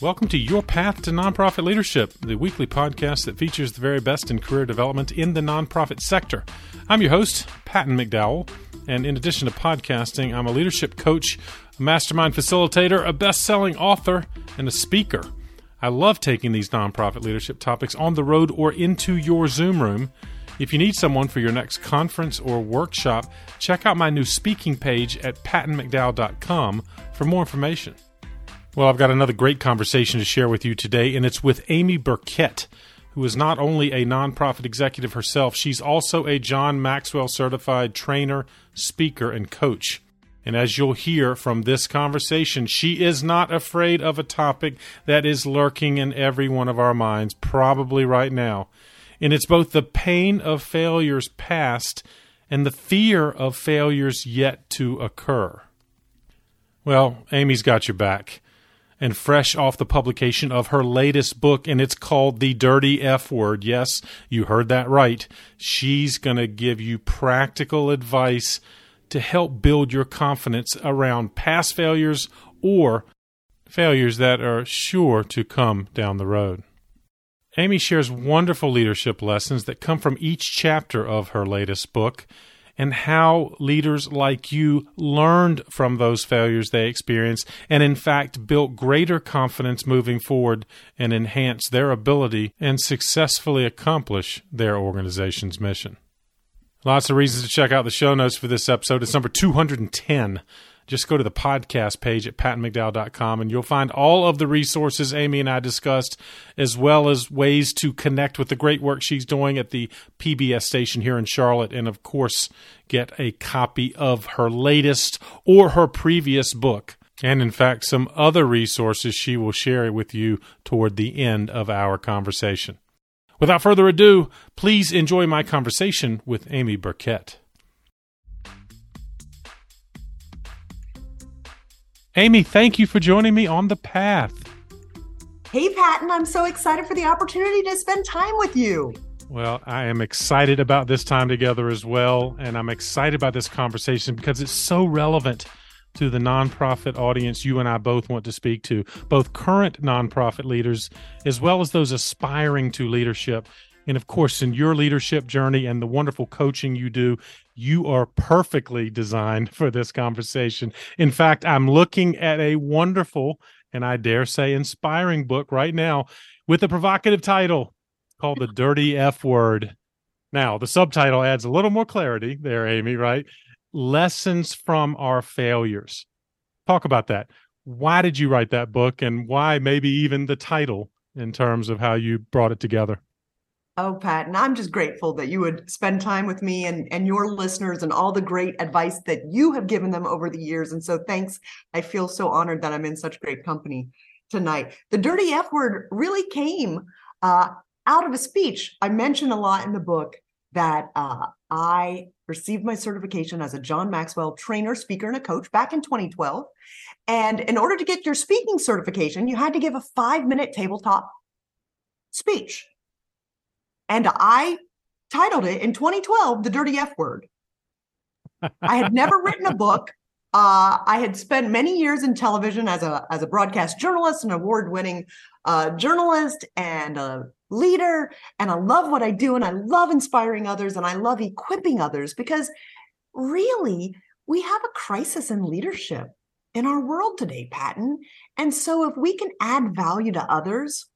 Welcome to Your Path to Nonprofit Leadership, the weekly podcast that features the very best in career development in the nonprofit sector. I'm your host, Patton McDowell, and in addition to podcasting, I'm a leadership coach, a mastermind facilitator, a best selling author, and a speaker. I love taking these nonprofit leadership topics on the road or into your Zoom room. If you need someone for your next conference or workshop, check out my new speaking page at pattonmcdowell.com for more information. Well, I've got another great conversation to share with you today, and it's with Amy Burkett, who is not only a nonprofit executive herself, she's also a John Maxwell certified trainer, speaker, and coach. And as you'll hear from this conversation, she is not afraid of a topic that is lurking in every one of our minds, probably right now. And it's both the pain of failures past and the fear of failures yet to occur. Well, Amy's got your back and fresh off the publication of her latest book, and it's called The Dirty F Word. Yes, you heard that right. She's going to give you practical advice to help build your confidence around past failures or failures that are sure to come down the road. Amy shares wonderful leadership lessons that come from each chapter of her latest book and how leaders like you learned from those failures they experienced and, in fact, built greater confidence moving forward and enhanced their ability and successfully accomplish their organization's mission. Lots of reasons to check out the show notes for this episode. It's number 210 just go to the podcast page at pattonmcdowell.com and you'll find all of the resources Amy and I discussed, as well as ways to connect with the great work she's doing at the PBS station here in Charlotte. And of course, get a copy of her latest or her previous book. And in fact, some other resources she will share with you toward the end of our conversation. Without further ado, please enjoy my conversation with Amy Burkett. Amy, thank you for joining me on the path. Hey, Patton, I'm so excited for the opportunity to spend time with you. Well, I am excited about this time together as well. And I'm excited about this conversation because it's so relevant to the nonprofit audience you and I both want to speak to, both current nonprofit leaders as well as those aspiring to leadership. And of course, in your leadership journey and the wonderful coaching you do, you are perfectly designed for this conversation. In fact, I'm looking at a wonderful and I dare say inspiring book right now with a provocative title called The Dirty F Word. Now, the subtitle adds a little more clarity there, Amy, right? Lessons from Our Failures. Talk about that. Why did you write that book and why maybe even the title in terms of how you brought it together? Oh, Pat, and I'm just grateful that you would spend time with me and, and your listeners and all the great advice that you have given them over the years. And so thanks. I feel so honored that I'm in such great company tonight. The dirty F word really came uh, out of a speech. I mentioned a lot in the book that uh, I received my certification as a John Maxwell trainer, speaker, and a coach back in 2012. And in order to get your speaking certification, you had to give a five minute tabletop speech. And I titled it in 2012, The Dirty F Word. I had never written a book. Uh, I had spent many years in television as a as a broadcast journalist, an award winning uh, journalist, and a leader. And I love what I do, and I love inspiring others, and I love equipping others because really we have a crisis in leadership in our world today, Patton. And so if we can add value to others,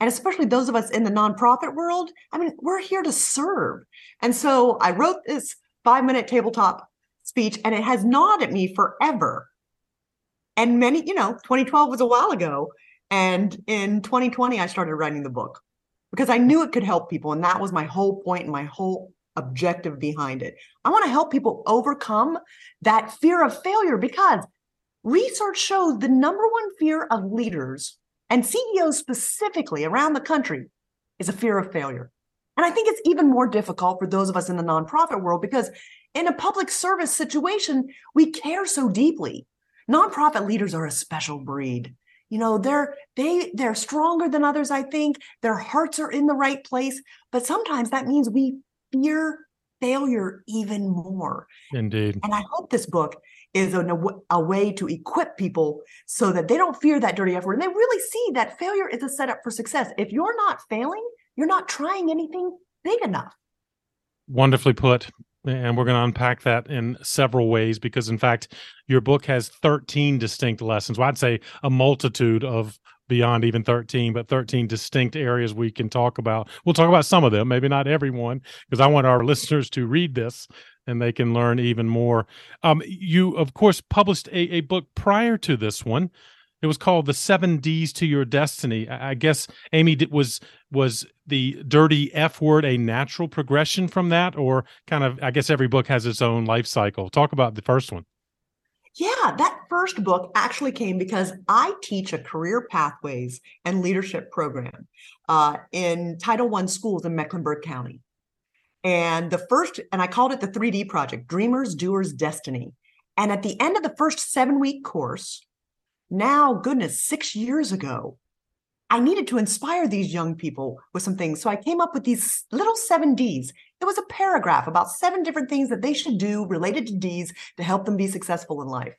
and especially those of us in the nonprofit world, I mean, we're here to serve. And so I wrote this five minute tabletop speech, and it has gnawed at me forever. And many, you know, 2012 was a while ago. And in 2020, I started writing the book because I knew it could help people. And that was my whole point and my whole objective behind it. I want to help people overcome that fear of failure because research shows the number one fear of leaders and CEOs specifically around the country is a fear of failure. And I think it's even more difficult for those of us in the nonprofit world because in a public service situation, we care so deeply. Nonprofit leaders are a special breed. You know, they're they they're stronger than others, I think. Their hearts are in the right place, but sometimes that means we fear failure even more. Indeed. And I hope this book is a, a way to equip people so that they don't fear that dirty F word and they really see that failure is a setup for success. If you're not failing, you're not trying anything big enough. Wonderfully put. And we're going to unpack that in several ways because, in fact, your book has 13 distinct lessons. Well, I'd say a multitude of beyond even 13, but 13 distinct areas we can talk about. We'll talk about some of them, maybe not everyone, because I want our listeners to read this and they can learn even more. Um, you, of course, published a, a book prior to this one. It was called "The Seven D's to Your Destiny." I guess Amy was was the dirty F word a natural progression from that, or kind of? I guess every book has its own life cycle. Talk about the first one. Yeah, that first book actually came because I teach a career pathways and leadership program uh, in Title I schools in Mecklenburg County. And the first, and I called it the 3D project Dreamers, Doers, Destiny. And at the end of the first seven week course, now, goodness, six years ago, I needed to inspire these young people with some things. So I came up with these little seven D's. It was a paragraph about seven different things that they should do related to D's to help them be successful in life.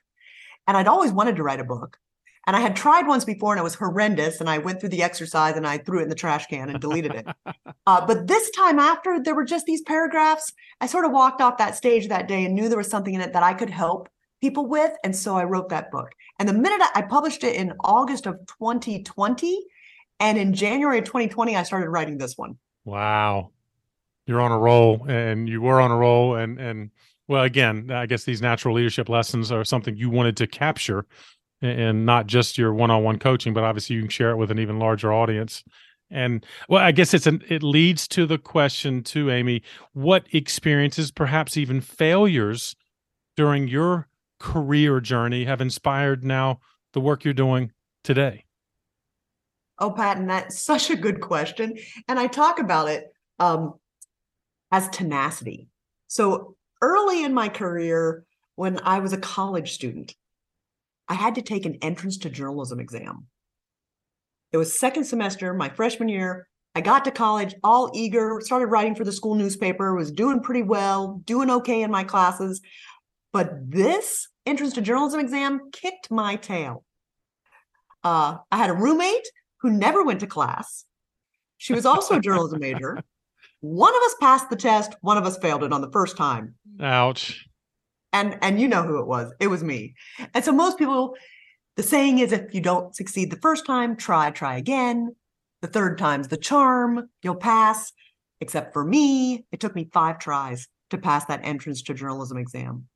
And I'd always wanted to write a book. And I had tried once before and it was horrendous. And I went through the exercise and I threw it in the trash can and deleted it. uh, but this time after there were just these paragraphs, I sort of walked off that stage that day and knew there was something in it that I could help people with. And so I wrote that book. And the minute I, published it in August of 2020, and in January of 2020, I started writing this one. Wow. You're on a roll and you were on a roll. And, and, well, again, I guess these natural leadership lessons are something you wanted to capture and not just your one-on-one coaching but obviously you can share it with an even larger audience. And well i guess it's an it leads to the question to amy what experiences perhaps even failures during your career journey have inspired now the work you're doing today? Oh patton that's such a good question. And i talk about it um, as tenacity. So early in my career when i was a college student I had to take an entrance to journalism exam. It was second semester, my freshman year. I got to college all eager, started writing for the school newspaper, was doing pretty well, doing okay in my classes. But this entrance to journalism exam kicked my tail. Uh, I had a roommate who never went to class. She was also a journalism major. One of us passed the test, one of us failed it on the first time. Ouch and and you know who it was. It was me. And so most people the saying is if you don't succeed the first time try try again. The third time's the charm. You'll pass. Except for me it took me five tries to pass that entrance to journalism exam.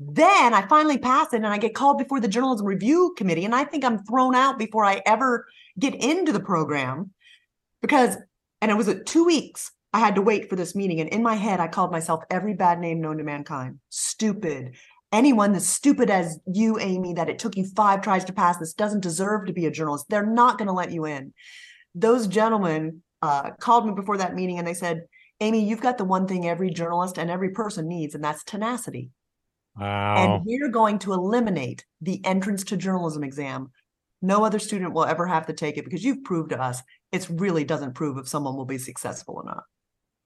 Then i finally pass it and i get called before the journalism review committee and i think i'm thrown out before i ever get into the program because and it was at two weeks I had to wait for this meeting. And in my head, I called myself every bad name known to mankind stupid. Anyone that's stupid as you, Amy, that it took you five tries to pass this doesn't deserve to be a journalist. They're not going to let you in. Those gentlemen uh, called me before that meeting and they said, Amy, you've got the one thing every journalist and every person needs, and that's tenacity. Wow. And we're going to eliminate the entrance to journalism exam. No other student will ever have to take it because you've proved to us it really doesn't prove if someone will be successful or not.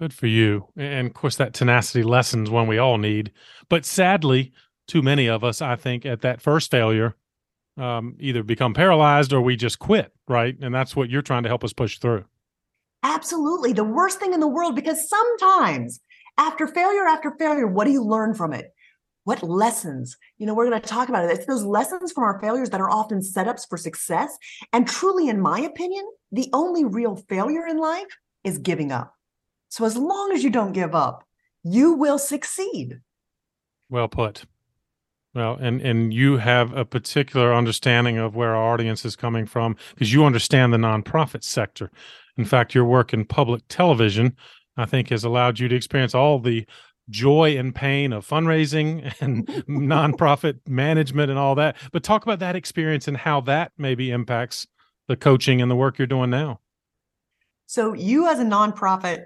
Good for you. And of course, that tenacity lessons one we all need. But sadly, too many of us, I think, at that first failure, um, either become paralyzed or we just quit, right? And that's what you're trying to help us push through. Absolutely. The worst thing in the world, because sometimes after failure after failure, what do you learn from it? What lessons? You know, we're going to talk about it. It's those lessons from our failures that are often setups for success. And truly, in my opinion, the only real failure in life is giving up. So as long as you don't give up, you will succeed. Well put. Well, and and you have a particular understanding of where our audience is coming from because you understand the nonprofit sector. In fact, your work in public television, I think, has allowed you to experience all the joy and pain of fundraising and nonprofit management and all that. But talk about that experience and how that maybe impacts the coaching and the work you're doing now. So, you as a nonprofit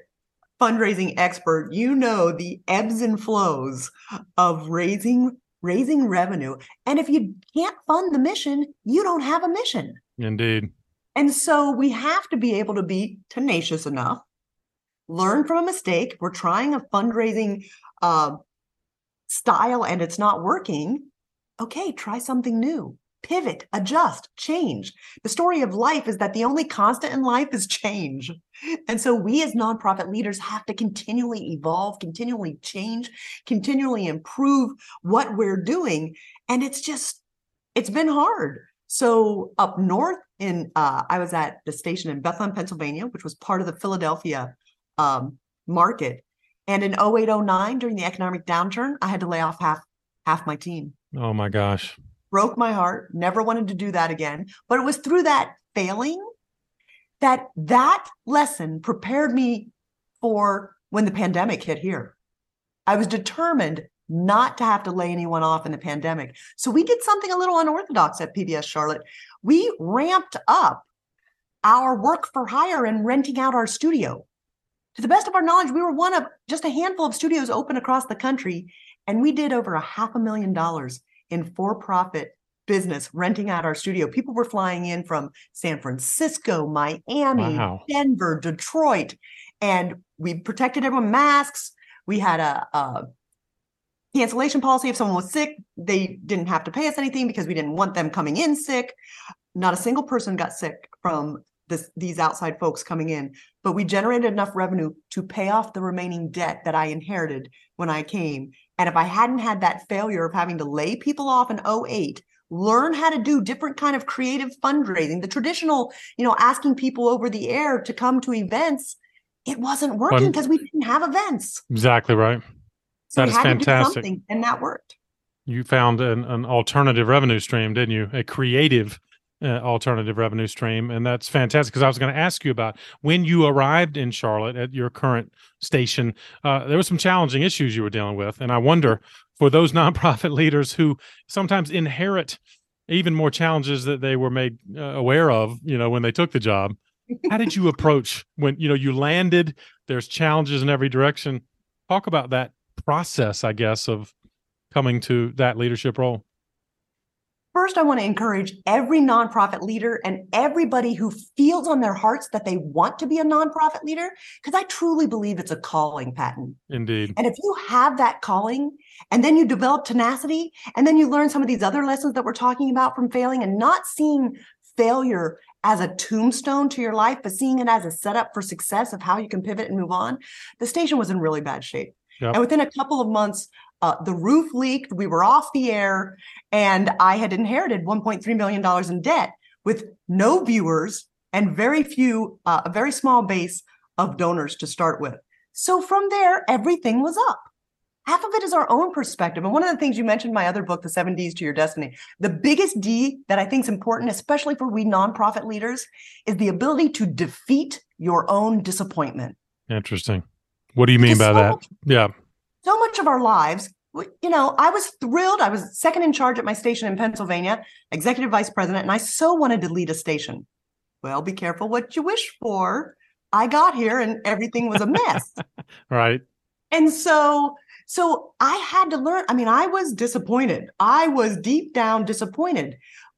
fundraising expert, you know the ebbs and flows of raising raising revenue. And if you can't fund the mission, you don't have a mission. Indeed. And so we have to be able to be tenacious enough, learn from a mistake. We're trying a fundraising uh, style and it's not working. okay, try something new, pivot, adjust, change. The story of life is that the only constant in life is change. And so we as nonprofit leaders have to continually evolve, continually change, continually improve what we're doing. And it's just, it's been hard. So up north in, uh, I was at the station in Bethlehem, Pennsylvania, which was part of the Philadelphia um, market. And in 0809, during the economic downturn, I had to lay off half half my team. Oh my gosh. Broke my heart. Never wanted to do that again. But it was through that failing that that lesson prepared me for when the pandemic hit here. I was determined not to have to lay anyone off in the pandemic. So we did something a little unorthodox at PBS Charlotte. We ramped up our work for hire and renting out our studio. To the best of our knowledge, we were one of just a handful of studios open across the country. And we did over a half a million dollars in for profit business renting out our studio. People were flying in from San Francisco, Miami, wow. Denver, Detroit. And we protected everyone masks. We had a, a cancellation policy. If someone was sick, they didn't have to pay us anything because we didn't want them coming in sick. Not a single person got sick from this, these outside folks coming in, but we generated enough revenue to pay off the remaining debt that I inherited when I came. And if I hadn't had that failure of having to lay people off in 08, learn how to do different kind of creative fundraising, the traditional, you know, asking people over the air to come to events, it wasn't working because we didn't have events. Exactly right. So that is fantastic. and that worked. You found an, an alternative revenue stream, didn't you? A creative uh, alternative revenue stream, and that's fantastic. Because I was going to ask you about when you arrived in Charlotte at your current station. Uh, there were some challenging issues you were dealing with, and I wonder for those nonprofit leaders who sometimes inherit even more challenges that they were made uh, aware of, you know, when they took the job. How did you approach when you know you landed? There's challenges in every direction. Talk about that process, I guess, of coming to that leadership role. First, I want to encourage every nonprofit leader and everybody who feels on their hearts that they want to be a nonprofit leader, because I truly believe it's a calling Patton. Indeed. And if you have that calling and then you develop tenacity and then you learn some of these other lessons that we're talking about from failing and not seeing failure as a tombstone to your life, but seeing it as a setup for success of how you can pivot and move on, the station was in really bad shape. Yep. And within a couple of months, uh, the roof leaked, we were off the air, and I had inherited $1.3 million in debt with no viewers and very few, uh, a very small base of donors to start with. So from there, everything was up. Half of it is our own perspective. And one of the things you mentioned in my other book, The Seven D's to Your Destiny, the biggest D that I think is important, especially for we nonprofit leaders, is the ability to defeat your own disappointment. Interesting. What do you mean by so that? Much, yeah. So much of our lives you know, I was thrilled. I was second in charge at my station in Pennsylvania, executive vice president, and I so wanted to lead a station. Well, be careful what you wish for. I got here and everything was a mess. right. And so, so I had to learn. I mean, I was disappointed. I was deep down disappointed,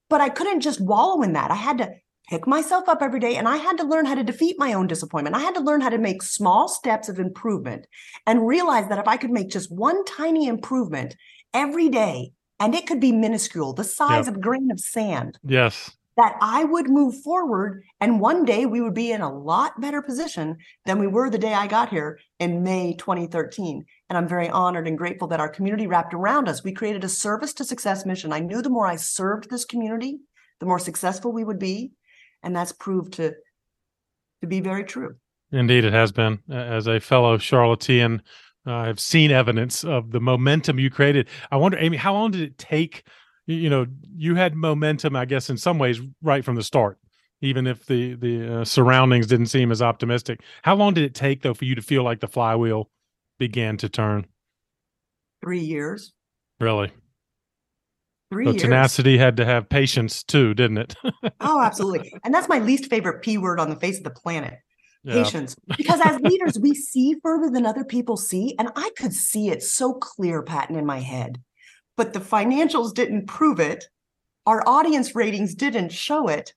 but I couldn't just wallow in that. I had to pick myself up every day and I had to learn how to defeat my own disappointment. I had to learn how to make small steps of improvement and realize that if I could make just one tiny improvement every day, and it could be minuscule, the size yep. of a grain of sand. Yes. That I would move forward and one day we would be in a lot better position than we were the day I got here in May 2013. And I'm very honored and grateful that our community wrapped around us. We created a service to success mission. I knew the more I served this community, the more successful we would be and that's proved to to be very true. Indeed, it has been. As a fellow Charlottean, uh, I've seen evidence of the momentum you created. I wonder, Amy, how long did it take? You know, you had momentum, I guess, in some ways, right from the start, even if the the uh, surroundings didn't seem as optimistic. How long did it take, though, for you to feel like the flywheel began to turn? Three years. Really? Three so years. tenacity had to have patience too, didn't it? oh, absolutely. And that's my least favorite P word on the face of the planet. Yeah. Patience. Because as leaders, we see further than other people see. And I could see it so clear, Patton, in my head. But the financials didn't prove it. Our audience ratings didn't show it.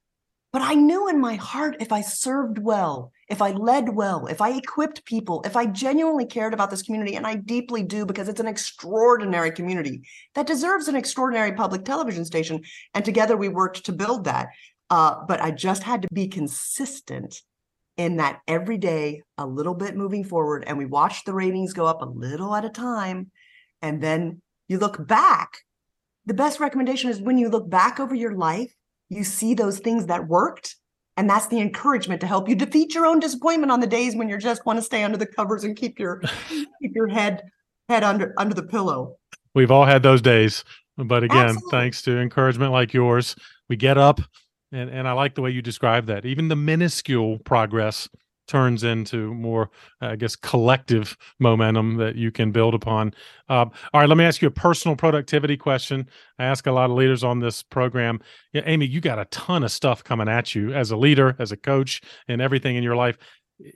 But I knew in my heart if I served well, if I led well, if I equipped people, if I genuinely cared about this community, and I deeply do because it's an extraordinary community that deserves an extraordinary public television station. And together we worked to build that. Uh, but I just had to be consistent in that every day, a little bit moving forward. And we watched the ratings go up a little at a time. And then you look back. The best recommendation is when you look back over your life, you see those things that worked. And that's the encouragement to help you defeat your own disappointment on the days when you just want to stay under the covers and keep your keep your head head under under the pillow. We've all had those days. But again, Absolutely. thanks to encouragement like yours, we get up, and and I like the way you describe that. Even the minuscule progress turns into more, I guess, collective momentum that you can build upon. Um, all right, let me ask you a personal productivity question. I ask a lot of leaders on this program. Yeah, Amy, you got a ton of stuff coming at you as a leader, as a coach, and everything in your life.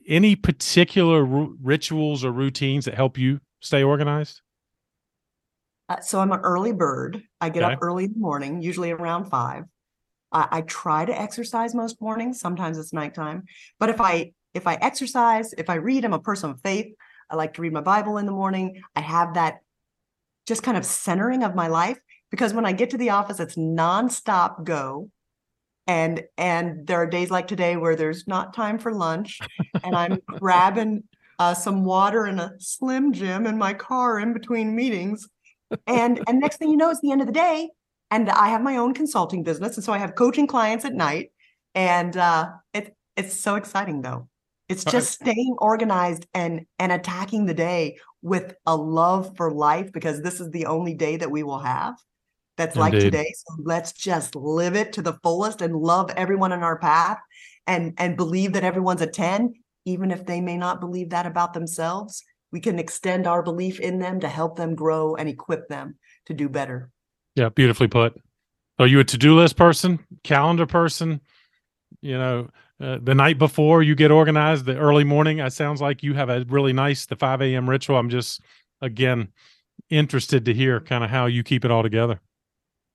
Any particular r- rituals or routines that help you stay organized? Uh, so I'm an early bird. I get okay. up early in the morning, usually around five. I, I try to exercise most mornings. Sometimes it's nighttime. But if I if I exercise, if I read, I'm a person of faith. I like to read my Bible in the morning. I have that just kind of centering of my life because when I get to the office, it's nonstop go. And and there are days like today where there's not time for lunch, and I'm grabbing uh, some water and a Slim Jim in my car in between meetings. And and next thing you know, it's the end of the day, and I have my own consulting business, and so I have coaching clients at night, and uh, it's it's so exciting though. It's just staying organized and and attacking the day with a love for life because this is the only day that we will have that's Indeed. like today. So let's just live it to the fullest and love everyone in our path and and believe that everyone's a 10 even if they may not believe that about themselves. We can extend our belief in them to help them grow and equip them to do better. Yeah, beautifully put. Are you a to-do list person, calendar person? You know, uh, the night before you get organized, the early morning. It sounds like you have a really nice the 5 a.m. ritual. I'm just again interested to hear kind of how you keep it all together.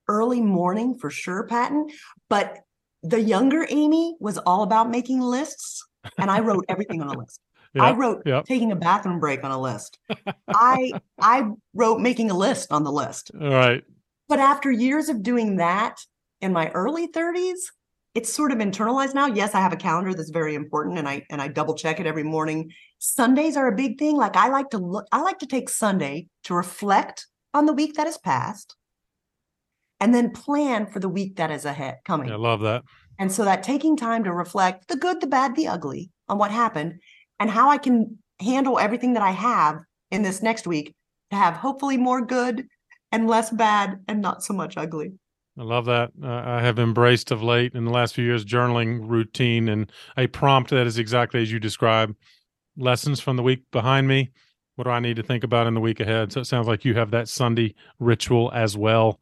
Early morning for sure, Patton. But the younger Amy was all about making lists, and I wrote everything on a list. Yep, I wrote yep. taking a bathroom break on a list. I I wrote making a list on the list. All right. But after years of doing that in my early 30s, it's sort of internalized now. Yes, I have a calendar that's very important and I and I double check it every morning. Sundays are a big thing. Like I like to look I like to take Sunday to reflect on the week that has passed and then plan for the week that is ahead coming. I love that. And so that taking time to reflect the good, the bad, the ugly on what happened and how I can handle everything that I have in this next week to have hopefully more good and less bad and not so much ugly. I love that. Uh, I have embraced of late in the last few years journaling routine and a prompt that is exactly as you describe. Lessons from the week behind me. What do I need to think about in the week ahead? So it sounds like you have that Sunday ritual as well.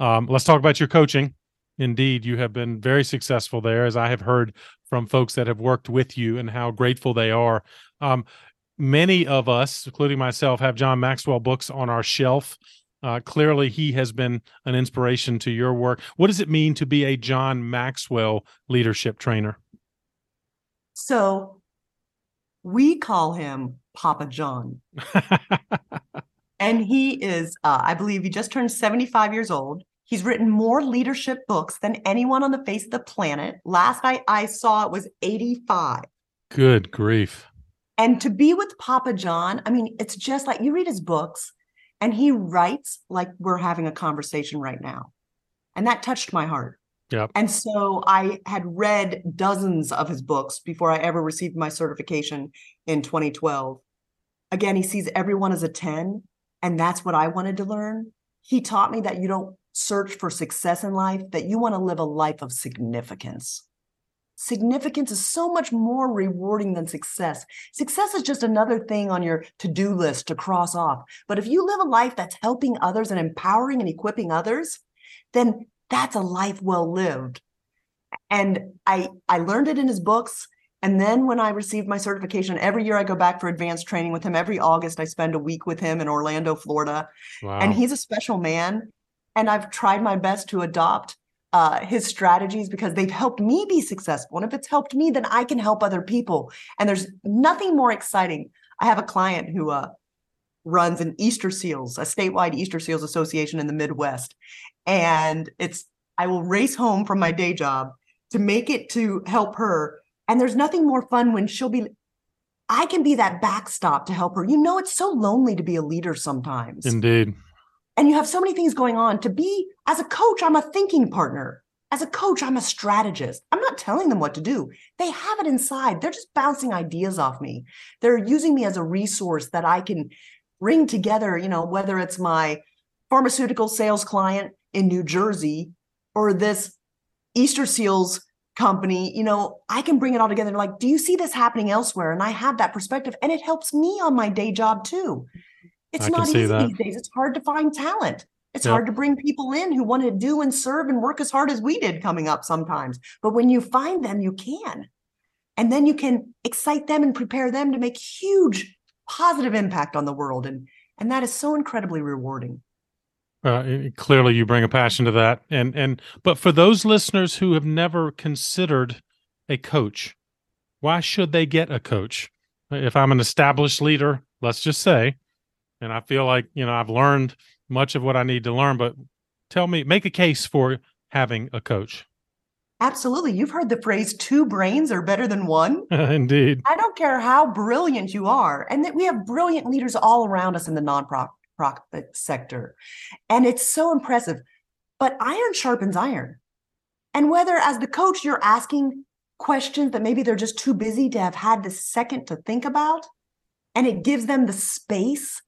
Um, let's talk about your coaching. Indeed, you have been very successful there, as I have heard from folks that have worked with you and how grateful they are. Um, many of us, including myself, have John Maxwell books on our shelf uh, clearly, he has been an inspiration to your work. What does it mean to be a John Maxwell leadership trainer? So we call him Papa John. and he is, uh, I believe, he just turned 75 years old. He's written more leadership books than anyone on the face of the planet. Last night I saw it was 85. Good grief. And to be with Papa John, I mean, it's just like you read his books and he writes like we're having a conversation right now. And that touched my heart. Yeah. And so I had read dozens of his books before I ever received my certification in 2012. Again, he sees everyone as a 10, and that's what I wanted to learn. He taught me that you don't search for success in life, that you want to live a life of significance significance is so much more rewarding than success. Success is just another thing on your to do list to cross off. But if you live a life that's helping others and empowering and equipping others, then that's a life well lived. And I I learned it in his books. And then when I received my certification, every year I go back for advanced training with him. Every August, I spend a week with him in Orlando, Florida. Wow. And he's a special man. And I've tried my best to adopt uh, his strategies because they've helped me be successful. And if it's helped me, then I can help other people. And there's nothing more exciting. I have a client who uh, runs an Easter Seals, a statewide Easter Seals Association in the Midwest. And it's, I will race home from my day job to make it to help her. And there's nothing more fun when she'll be, I can be that backstop to help her. You know, it's so lonely to be a leader sometimes. Indeed and you have so many things going on. To be as a coach i'm a thinking partner. As a coach i'm a strategist. I'm not telling them what to do. They have it inside. They're just bouncing ideas off me. They're using me as a resource that i can bring together you know whether it's my pharmaceutical sales client in new jersey or this easter seals company you know i can bring it all together. Like do you see this happening elsewhere? And i have that perspective and it helps me on my day job too it's I not easy that. these days. It's hard to find talent. It's yep. hard to bring people in who want to do and serve and work as hard as we did coming up sometimes. But when you find them, you can. And then you can excite them and prepare them to make huge positive impact on the world. And and that is so incredibly rewarding. Uh, clearly you bring a passion to that. And and but for those listeners who have never considered a coach, why should they get a coach? If I'm an established leader, let's just say, and I feel like you know I've learned much of what I need to learn. But tell me, make a case for having a coach. Absolutely. You've heard the phrase two brains are better than one. Indeed. I don't care how brilliant you are. And that we have brilliant leaders all around us in the nonprofit sector. And it's so impressive. But iron sharpens iron. And whether as the coach you're asking questions that maybe they're just too busy to have had the second to think about, and it gives them the space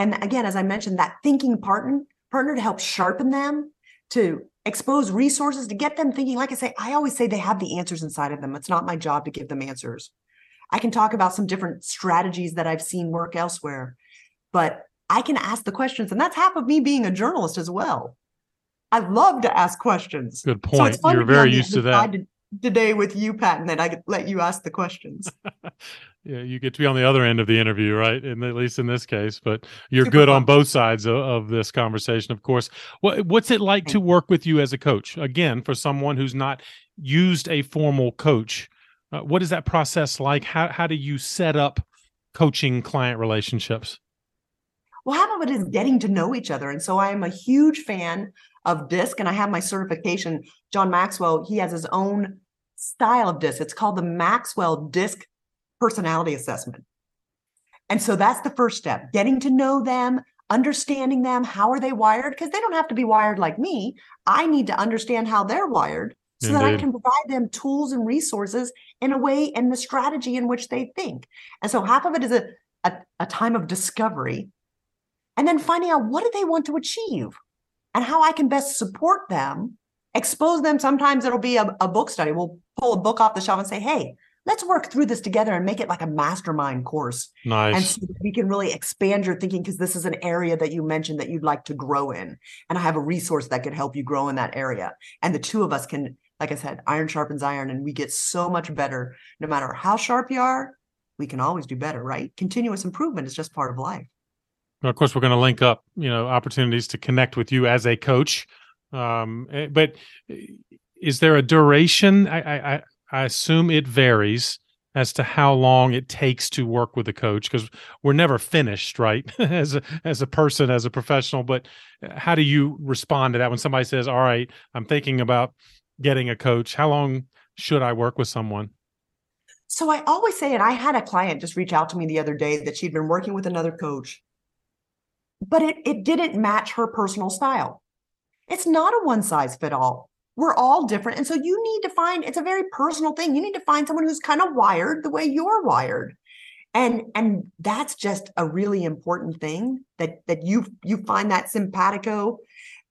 and again, as I mentioned, that thinking partner partner to help sharpen them, to expose resources, to get them thinking. Like I say, I always say they have the answers inside of them. It's not my job to give them answers. I can talk about some different strategies that I've seen work elsewhere, but I can ask the questions. And that's half of me being a journalist as well. I love to ask questions. Good point. So You're very used to that. Today with you, Pat, and then I let you ask the questions. yeah, you get to be on the other end of the interview, right? And at least in this case, but you're Super good fun. on both sides of, of, this conversation, of course. What, what's it like to work with you as a coach? Again, for someone who's not used a formal coach, uh, what is that process like? How how do you set up coaching client relationships? Well, half of it is getting to know each other, and so I am a huge fan of DISC, and I have my certification. John Maxwell, he has his own style of DISC. It's called the Maxwell DISC personality assessment. And so that's the first step getting to know them, understanding them. How are they wired? Because they don't have to be wired like me. I need to understand how they're wired so Indeed. that I can provide them tools and resources in a way and the strategy in which they think. And so half of it is a, a, a time of discovery and then finding out what do they want to achieve and how I can best support them, expose them. Sometimes it'll be a, a book study. We'll pull a book off the shelf and say, hey, let's work through this together and make it like a mastermind course. Nice. And so we can really expand your thinking because this is an area that you mentioned that you'd like to grow in. And I have a resource that could help you grow in that area. And the two of us can, like I said, iron sharpens iron, and we get so much better no matter how sharp you are. We can always do better, right? Continuous improvement is just part of life. Well, of course, we're going to link up, you know, opportunities to connect with you as a coach. Um, eh, but eh, is there a duration? I, I, I assume it varies as to how long it takes to work with a coach because we're never finished, right? as a as a person, as a professional. But uh, how do you respond to that when somebody says, "All right, I'm thinking about getting a coach. How long should I work with someone?" So I always say, and I had a client just reach out to me the other day that she'd been working with another coach, but it it didn't match her personal style. It's not a one size fit all we're all different. And so you need to find it's a very personal thing. You need to find someone who's kind of wired the way you're wired. And and that's just a really important thing that that you you find that simpatico.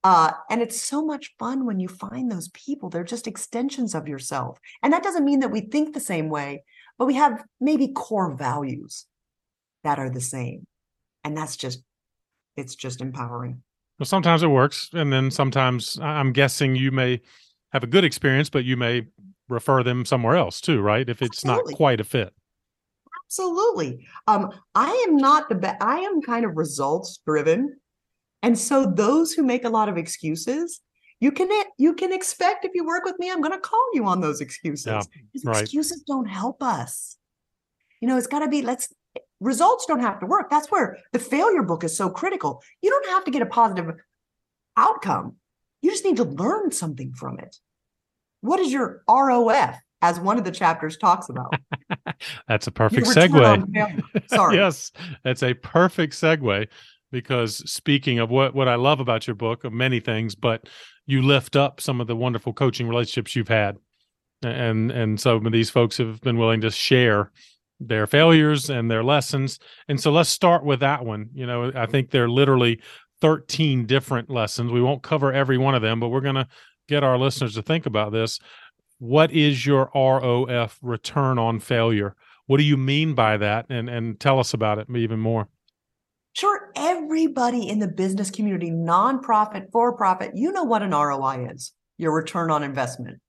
Uh, and it's so much fun when you find those people. They're just extensions of yourself. And that doesn't mean that we think the same way, but we have maybe core values that are the same. And that's just it's just empowering. Well, sometimes it works, and then sometimes I'm guessing you may have a good experience, but you may refer them somewhere else too, right? If it's Absolutely. not quite a fit. Absolutely. Um, I am not the best. I am kind of results driven, and so those who make a lot of excuses you can you can expect if you work with me, I'm going to call you on those excuses. Yeah, right. Excuses don't help us. You know, it's got to be let's results don't have to work. That's where the failure book is so critical. You don't have to get a positive outcome. You just need to learn something from it. What is your ROF? As one of the chapters talks about. that's a perfect segue. Sorry. yes, that's a perfect segue because speaking of what what I love about your book of many things, but you lift up some of the wonderful coaching relationships you've had, and and some of these folks have been willing to share their failures and their lessons. And so let's start with that one. You know, I mm-hmm. think there are literally 13 different lessons. We won't cover every one of them, but we're going to get our listeners to think about this. What is your ROF return on failure? What do you mean by that? And and tell us about it even more. Sure, everybody in the business community, nonprofit, for profit, you know what an ROI is, your return on investment.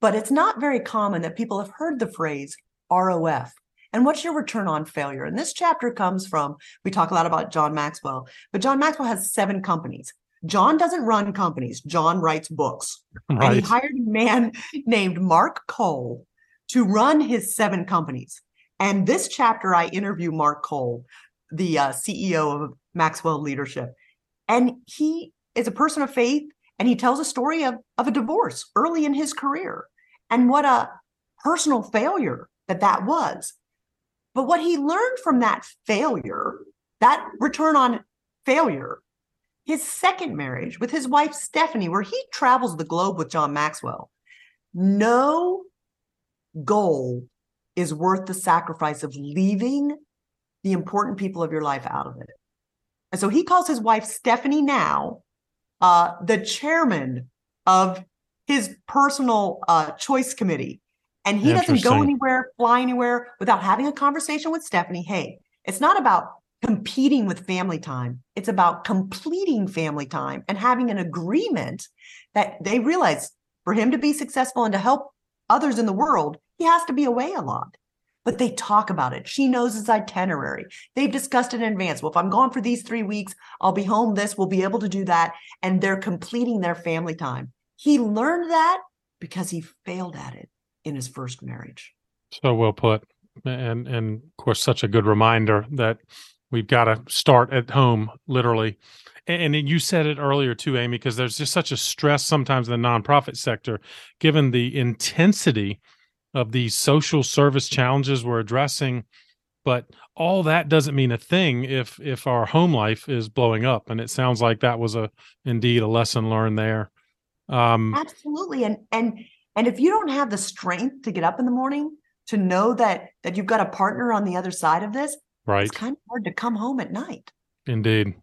But it's not very common that people have heard the phrase ROF, and what's your return on failure? And this chapter comes from, we talk a lot about John Maxwell, but John Maxwell has seven companies. John doesn't run companies, John writes books. Right. And he hired a man named Mark Cole to run his seven companies. And this chapter, I interview Mark Cole, the uh, CEO of Maxwell Leadership. And he is a person of faith and he tells a story of, of a divorce early in his career and what a personal failure that that was. But what he learned from that failure, that return on failure, his second marriage with his wife Stephanie, where he travels the globe with John Maxwell, no goal is worth the sacrifice of leaving the important people of your life out of it. And so he calls his wife Stephanie now uh, the chairman of his personal uh, choice committee. And he doesn't go anywhere, fly anywhere without having a conversation with Stephanie. Hey, it's not about competing with family time. It's about completing family time and having an agreement that they realize for him to be successful and to help others in the world, he has to be away a lot. But they talk about it. She knows his itinerary. They've discussed it in advance. Well, if I'm gone for these three weeks, I'll be home this, we'll be able to do that. And they're completing their family time. He learned that because he failed at it in his first marriage. So well put. And and of course such a good reminder that we've got to start at home literally. And, and you said it earlier too, Amy, because there's just such a stress sometimes in the nonprofit sector, given the intensity of these social service challenges we're addressing but all that doesn't mean a thing if if our home life is blowing up and it sounds like that was a indeed a lesson learned there um absolutely and and and if you don't have the strength to get up in the morning to know that that you've got a partner on the other side of this, right? It's kind of hard to come home at night. Indeed.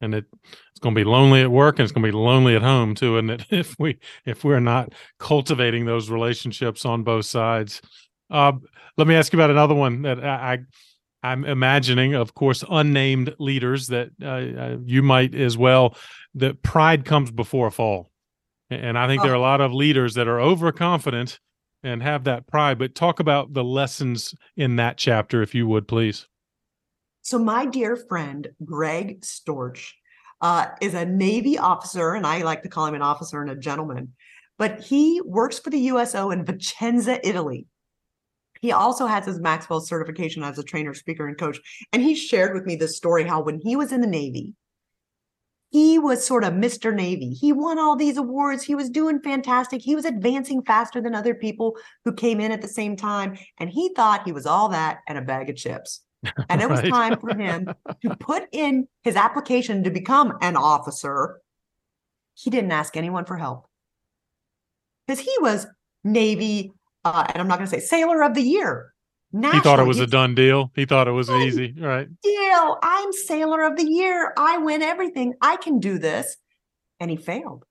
And it it's going to be lonely at work and it's going to be lonely at home too, and it if we if we're not cultivating those relationships on both sides. Uh, let me ask you about another one that I, I am imagining, of course, unnamed leaders that uh, uh, you might as well. That pride comes before a fall. And I think oh. there are a lot of leaders that are overconfident and have that pride. But talk about the lessons in that chapter, if you would, please. So, my dear friend, Greg Storch, uh, is a Navy officer, and I like to call him an officer and a gentleman, but he works for the USO in Vicenza, Italy. He also has his Maxwell certification as a trainer, speaker, and coach. And he shared with me this story how when he was in the Navy, he was sort of Mr. Navy. He won all these awards. He was doing fantastic. He was advancing faster than other people who came in at the same time. And he thought he was all that and a bag of chips. And it right. was time for him to put in his application to become an officer. He didn't ask anyone for help because he was Navy, uh, and I'm not going to say sailor of the year. National. He thought it was a done deal. He thought it was easy, right? Deal. I'm sailor of the year. I win everything. I can do this. And he failed.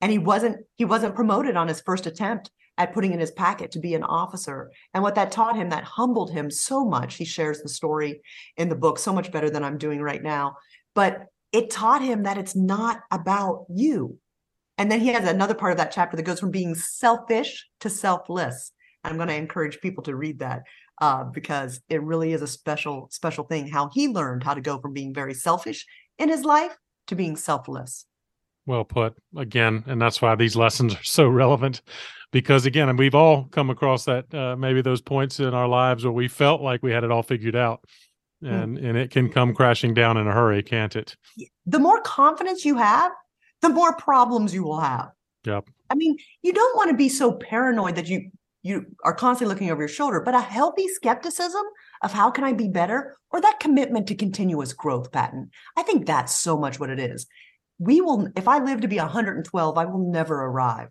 And he wasn't he wasn't promoted on his first attempt at putting in his packet to be an officer. And what that taught him, that humbled him so much. He shares the story in the book so much better than I'm doing right now. But it taught him that it's not about you. And then he has another part of that chapter that goes from being selfish to selfless. I'm going to encourage people to read that uh, because it really is a special, special thing how he learned how to go from being very selfish in his life to being selfless. Well put again. And that's why these lessons are so relevant because, again, and we've all come across that uh, maybe those points in our lives where we felt like we had it all figured out. Hmm. And, mm. and it can come crashing down in a hurry, can't it? The more confidence you have, the more problems you will have. Yep. I mean, you don't want to be so paranoid that you you are constantly looking over your shoulder, but a healthy skepticism of how can I be better or that commitment to continuous growth Patton. I think that's so much what it is. We will, if I live to be 112, I will never arrive.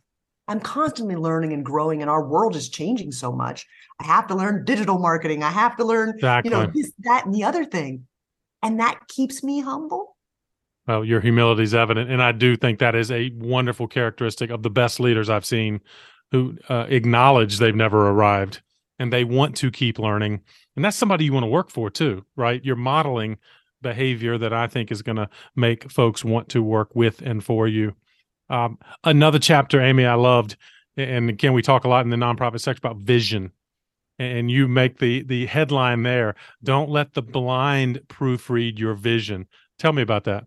I'm constantly learning and growing, and our world is changing so much. I have to learn digital marketing. I have to learn, exactly. you know, this, that, and the other thing. And that keeps me humble. Well, your humility is evident. And I do think that is a wonderful characteristic of the best leaders I've seen who uh, acknowledge they've never arrived and they want to keep learning. And that's somebody you want to work for too, right? You're modeling behavior that I think is going to make folks want to work with and for you. Um, another chapter, Amy, I loved, and again, we talk a lot in the nonprofit sector about vision. And you make the the headline there. Don't let the blind proofread your vision. Tell me about that.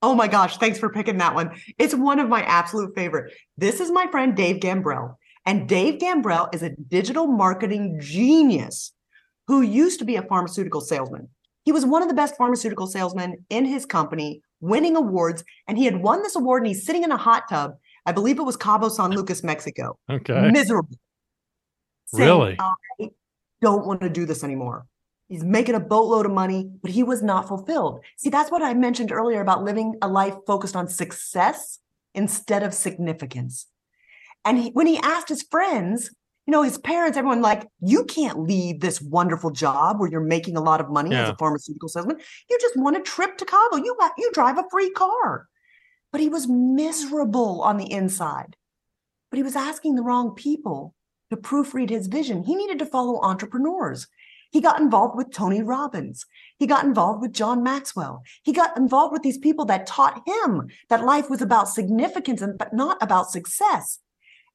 Oh my gosh, thanks for picking that one. It's one of my absolute favorite. This is my friend Dave Gambrell. And Dave Gambrell is a digital marketing genius who used to be a pharmaceutical salesman. He was one of the best pharmaceutical salesmen in his company, winning awards. And he had won this award and he's sitting in a hot tub. I believe it was Cabo San Lucas, Mexico. Okay. Miserable. Saying, really? I don't want to do this anymore. He's making a boatload of money, but he was not fulfilled. See, that's what I mentioned earlier about living a life focused on success instead of significance. And he, when he asked his friends, you know, his parents, everyone like, you can't leave this wonderful job where you're making a lot of money yeah. as a pharmaceutical salesman. You just want a trip to Cabo. You uh, you drive a free car. But he was miserable on the inside. But he was asking the wrong people to proofread his vision. He needed to follow entrepreneurs. He got involved with Tony Robbins. He got involved with John Maxwell. He got involved with these people that taught him that life was about significance and but not about success.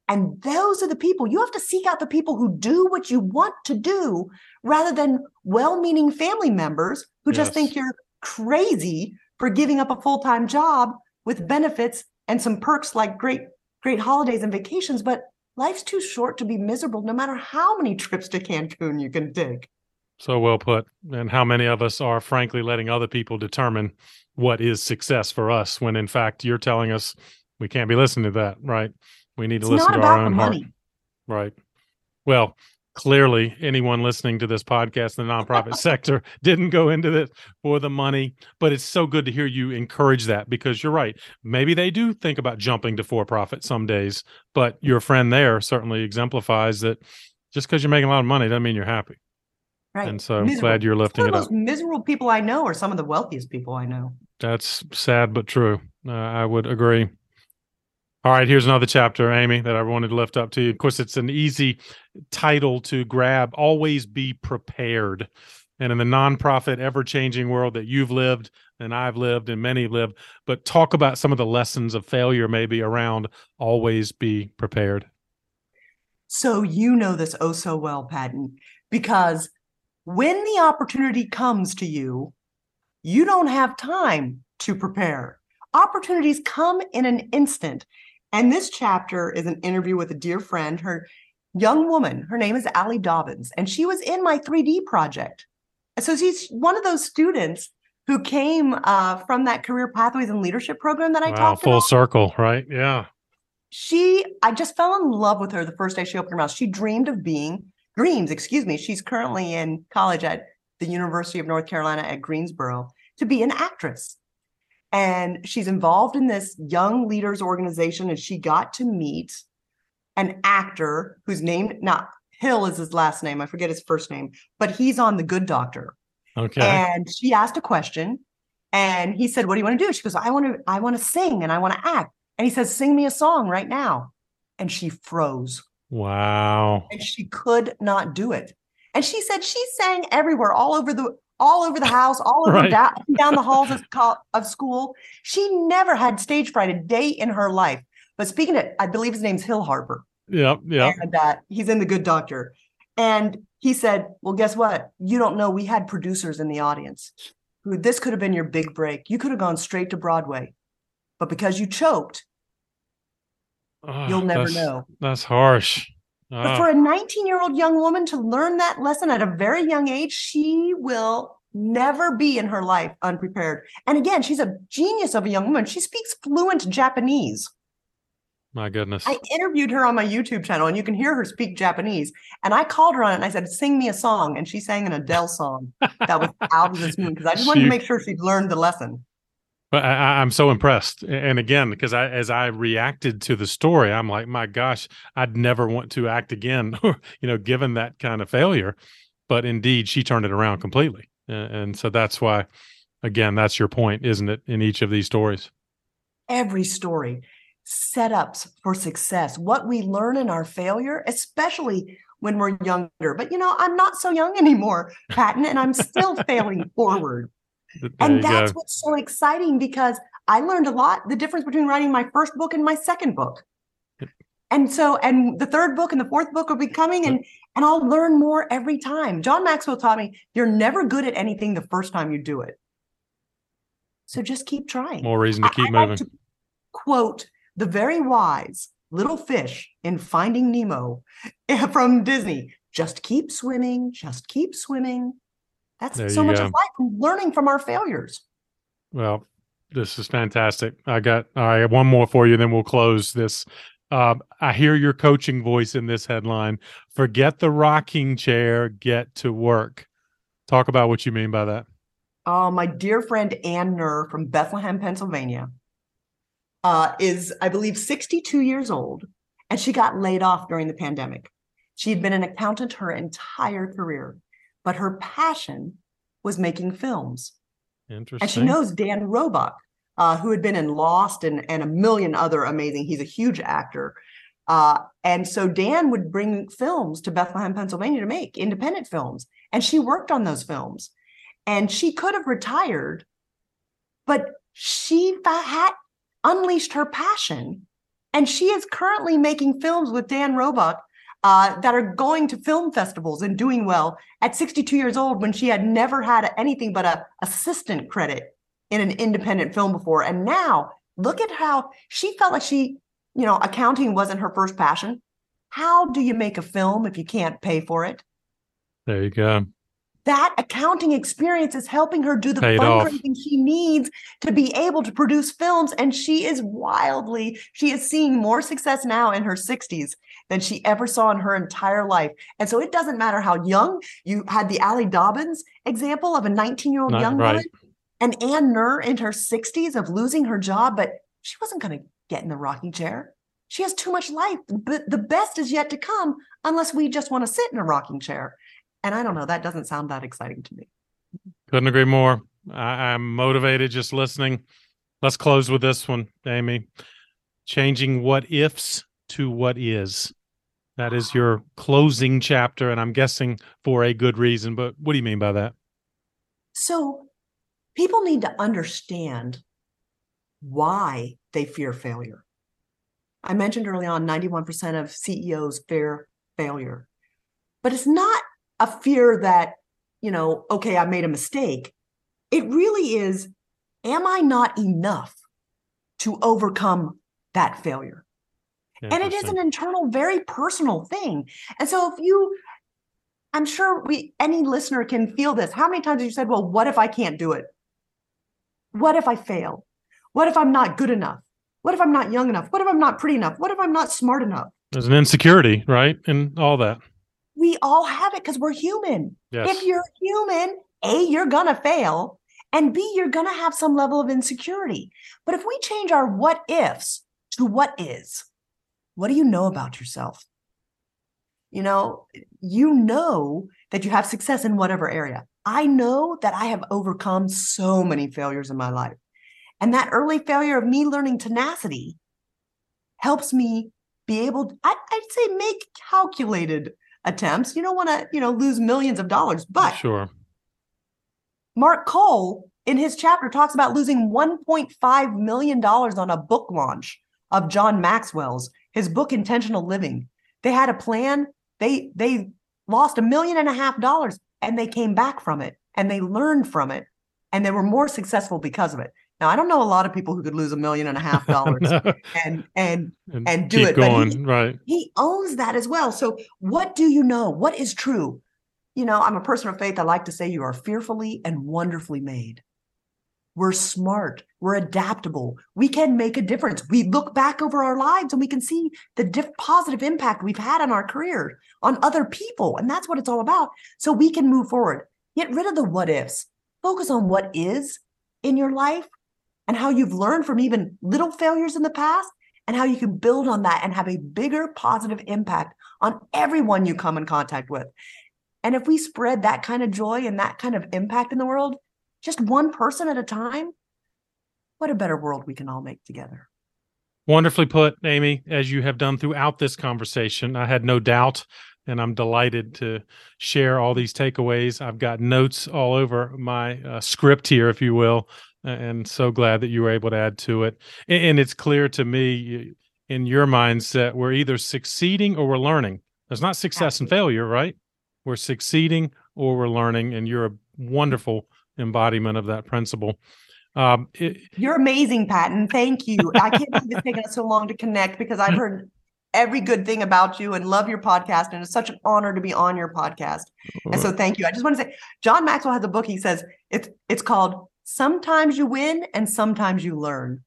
And those are the people you have to seek out the people who do what you want to do rather than well-meaning family members who yes. just think you're crazy for giving up a full-time job with benefits and some perks like great great holidays and vacations but life's too short to be miserable no matter how many trips to Cancun you can take. So well put. And how many of us are frankly letting other people determine what is success for us when in fact you're telling us we can't be listening to that, right? We need to it's listen to our own heart. Right. Well, clearly anyone listening to this podcast in the nonprofit sector didn't go into this for the money but it's so good to hear you encourage that because you're right maybe they do think about jumping to for profit some days but your friend there certainly exemplifies that just because you're making a lot of money doesn't mean you're happy Right. And so I'm glad you're lifting it up. The most miserable people I know are some of the wealthiest people I know. That's sad but true. Uh, I would agree. All right, here's another chapter, Amy, that I wanted to lift up to you. Of course, it's an easy title to grab. Always be prepared. And in the nonprofit, ever changing world that you've lived and I've lived and many lived, but talk about some of the lessons of failure, maybe around always be prepared. So, you know this oh so well, Patton, because when the opportunity comes to you, you don't have time to prepare. Opportunities come in an instant. And this chapter is an interview with a dear friend, her young woman. Her name is Allie Dobbins, and she was in my 3D project. So she's one of those students who came uh, from that career pathways and leadership program that I wow, talked full about. circle, right? Yeah. She, I just fell in love with her the first day she opened her mouth. She dreamed of being Greens, excuse me. She's currently in college at the University of North Carolina at Greensboro to be an actress. And she's involved in this young leaders organization, and she got to meet an actor whose name, not Hill is his last name. I forget his first name, but he's on The Good Doctor. Okay. And she asked a question, and he said, "What do you want to do?" She goes, "I want to, I want to sing and I want to act." And he says, "Sing me a song right now." And she froze. Wow. And she could not do it. And she said she sang everywhere, all over the all over the house, all over right. down, down the halls of, of school. She never had stage fright a day in her life. But speaking of, I believe his name's Hill Harper. Yeah, yeah. And uh, he's in The Good Doctor. And he said, Well, guess what? You don't know. We had producers in the audience who this could have been your big break. You could have gone straight to Broadway. but because you choked, Oh, you'll never that's- know. That's harsh. But Oh, for a 19 year old young woman to learn that lesson at a very young age, she will never be in her life unprepared. And again, she's a genius of a young woman. She speaks fluent Japanese. my goodness. I interviewed her on my YouTube channel, and you can hear her speak Japanese. And I called her on it and I said, Sing me a song. And she sang an Adele song that was out of this moon because I just wanted She- to make sure she'd learned the lesson. But I, I'm so impressed, and again, because I, as I reacted to the story, I'm like, my gosh, I'd never want to act again, you know, given that kind of failure. But indeed, she turned it around completely, and so that's why, again, that's your point, isn't it? In each of these stories, every story setups for success what we learn in our failure especially when we're younger but you know i'm not so young anymore patton and i'm still failing forward there and that's go. what's so exciting because i learned a lot the difference between writing my first book and my second book and so and the third book and the fourth book will be coming and and i'll learn more every time john maxwell taught me you're never good at anything the first time you do it so just keep trying More reason to I- keep I like moving. to quote the very wise little fish in Finding Nemo from Disney. Just keep swimming, just keep swimming. That's There so much go. of life, learning from our failures. Well, this is fantastic. I got I have One more for you, then we'll close this. Um, I hear your coaching voice in this headline. Forget the rocking chair, get to work. Talk about what you mean by that. Oh, my dear friend Ann Nur from Bethlehem, Pennsylvania, uh, is, I believe, 62 years old, and she got laid off during the pandemic. She had been an accountant her entire career, but her passion was making films. Interesting. And she knows Dan Roebuck, uh, who had been in Lost and, and a million other amazing, he's a huge actor. Uh, and so Dan would bring films to Bethlehem, Pennsylvania to make independent films. And she worked on those films. And she could have retired, but she had unleashed her passion. And she is currently making films with Dan Roebuck uh, that are going to film festivals and doing well at 62 years old when she had never had anything but a assistant credit in an independent film before. And now look at how she felt like she, you know, accounting wasn't her first passion. How do you make a film if you can't pay for it? there you go. That accounting experience is helping her do the Paid off. fundraising she needs to be able to produce films. And she is wildly, she is seeing more success now in her 60s than she ever saw in her entire life. And so it doesn't matter how young you had the Allie Dobbins example of a 19 year old young right. woman and Ann Nur in her 60s of losing her job, but she wasn't going to get in the rocking chair. She has too much life, but the best is yet to come unless we just want to sit in a rocking chair. And I don't know, that doesn't sound that exciting to me. Couldn't agree more. I, I'm motivated just listening. Let's close with this one, Amy. Changing what ifs to what is. That is your closing chapter, and I'm guessing for a good reason. But what do you mean by that? So people need to understand why they fear failure. I mentioned early on 91% of CEOs fear failure, but it's not a fear that, you know, okay, I made a mistake. It really is, am I not enough to overcome that failure? and it is an internal very personal thing and so if you i'm sure we any listener can feel this how many times have you said well what if i can't do it what if i fail what if i'm not good enough what if i'm not young enough what if i'm not pretty enough what if i'm not smart enough There's an insecurity, right? And all that. We all have it because we're human. Yes. if you're human a you're gonna fail and b you're gonna have some level of insecurity. But if we change our what ifs to what is what do you know about yourself? You know you know that you have success in whatever area. I know that i have overcome so many failures in my life and that early failure of me learning tenacity helps me be able I, i'd say make calculated attempts you don't want to you know lose millions of dollars but sure. Mark Cole, in his chapter, talks about losing $1.5 million on a book launch of John Maxwell's, his book Intentional Living. They had a plan. They they lost a million and a half dollars and they came back from it and they learned from it and they were more successful because of it. Now I don't know a lot of people who could lose a million and a half dollars No. and and And and do it, but he- right. he owns that as well. So what do you know? What is true? You know, I'm a person of faith. I like to say you are fearfully and wonderfully made. We're smart. We're adaptable. We can make a difference. We look back over our lives and we can see the diff- positive impact we've had on our career, on other people. And that's what it's all about. So we can move forward. Get rid of the what ifs. Focus on what is in your life and how you've learned from even little failures in the past and how you can build on that and have a bigger positive impact on everyone you come in contact with. And if we spread that kind of joy and that kind of impact in the world, just one person at a time, what a better world we can all make together. Wonderfully put, Amy, as you have done throughout this conversation. I had no doubt, and I'm delighted to share all these takeaways. I've got notes all over my uh, script here, if you will, and so glad that you were able to add to it. And it's clear to me in your mindset, we're either succeeding or we're learning. There's not success and failure, right? We're succeeding or we're learning, and you're a wonderful embodiment of that principle. Um, it, You're amazing, Patton. Thank you. I can't believe it's taken us so long to connect because I've heard every good thing about you and love your podcast. And it's such an honor to be on your podcast. And so thank you. I just want to say John Maxwell has a book. He says it's it's called Sometimes You Win and Sometimes You Learn.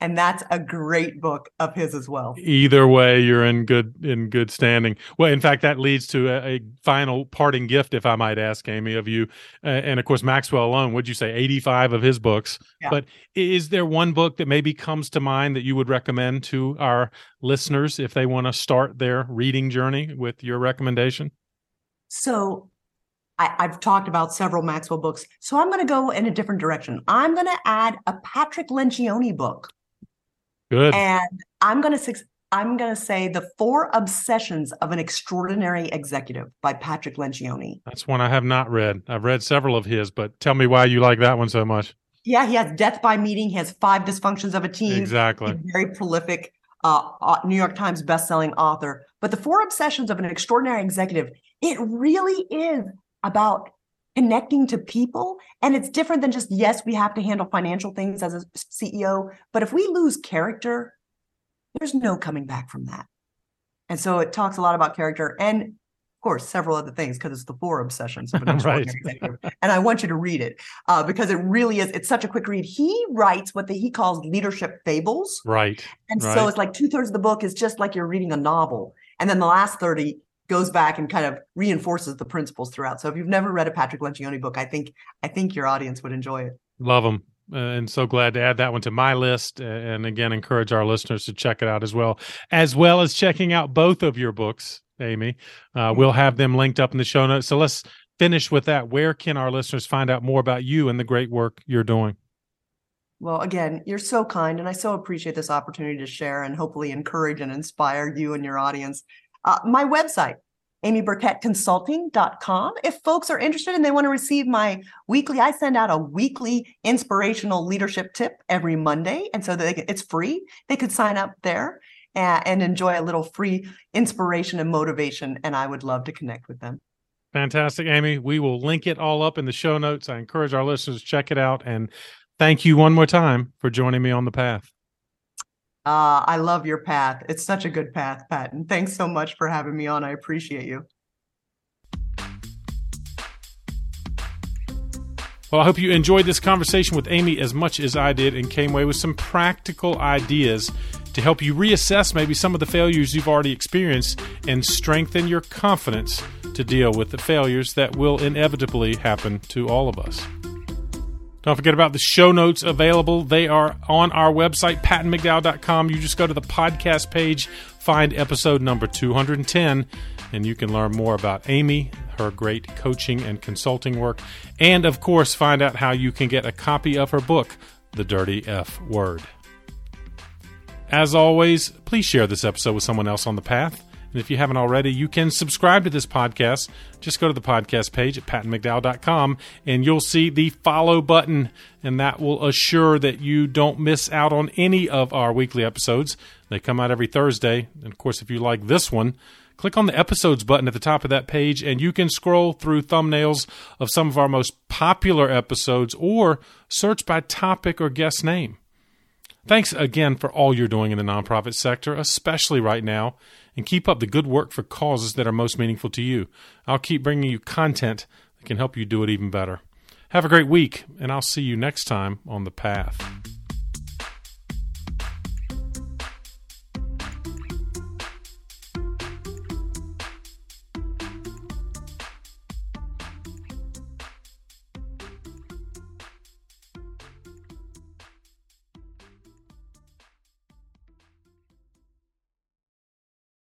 And that's a great book of his as well. either way you're in good in good standing well in fact that leads to a, a final parting gift if i might ask amy of you uh, and of course maxwell alone would you say 85 of his books Yeah. but is there one book that maybe comes to mind that you would recommend to our listeners if they want to start their reading journey with your recommendation So I, I've talked about several Maxwell books. So I'm going to go in a different direction. I'm going to add a Patrick Lencioni book. good And I'm going to I'm going to say The Four Obsessions of an Extraordinary Executive by Patrick Lencioni. that's one i have not read i've read several of his but tell me why you like that one so much Yeah, he has Death by Meeting. He has Five Dysfunctions of a Team. exactly very prolific uh, New York Times bestselling author. But The Four Obsessions of an Extraordinary Executive, it really is about connecting to people. And it's different than just, yes, we have to handle financial things as a CEO. But if we lose character, there's no coming back from that. And so it talks a lot about character and, of course, several other things because it's the four obsessions Right. And I want you to read it uh, because it really is. It's such a quick read. He writes what the, he calls leadership fables. right And Right. so it's like two thirds of the book is just like you're reading a novel. And then the last 30 goes back and kind of reinforces the principles throughout. So if you've never read a Patrick Lencioni book, I think I think your audience would enjoy it. Love them. Uh, and so glad to add that one to my list. And again, encourage our listeners to check it out as well, as well as checking out both of your books, Amy. Uh, we'll have them linked up in the show notes. So let's finish with that. Where can our listeners find out more about you and the great work you're doing? Well, again, you're so kind, and I so appreciate this opportunity to share and hopefully encourage and inspire you and your audience. Uh, my website, amyburkettconsulting.com. If folks are interested and they want to receive my weekly, I send out a weekly inspirational leadership tip every Monday. And so they it's free. They could sign up there and, and enjoy a little free inspiration and motivation. And I would love to connect with them. Fantastic, Amy. We will link it all up in the show notes. I encourage our listeners to check it out. And thank you one more time for joining me on the path. Uh, I love your path. It's such a good path, Patton. Thanks so much for having me on. I appreciate you. Well, I hope you enjoyed this conversation with Amy as much as I did and came away with some practical ideas to help you reassess maybe some of the failures you've already experienced and strengthen your confidence to deal with the failures that will inevitably happen to all of us. Don't forget about the show notes available. They are on our website, pattonmcdowell.com. You just go to the podcast page, find episode number 210, and you can learn more about Amy, her great coaching and consulting work, and of course, find out how you can get a copy of her book, The Dirty F Word. As always, please share this episode with someone else on the path And if you haven't already, you can subscribe to this podcast. Just go to the podcast page at pattonmcdowell.com and you'll see the follow button, and that will assure that you don't miss out on any of our weekly episodes. They come out every Thursday. And of course, if you like this one, click on the episodes button at the top of that page and you can scroll through thumbnails of some of our most popular episodes or search by topic or guest name. Thanks again for all you're doing in the nonprofit sector, especially right now, and keep up the good work for causes that are most meaningful to you. I'll keep bringing you content that can help you do it even better. Have a great week, and I'll see you next time on The Path.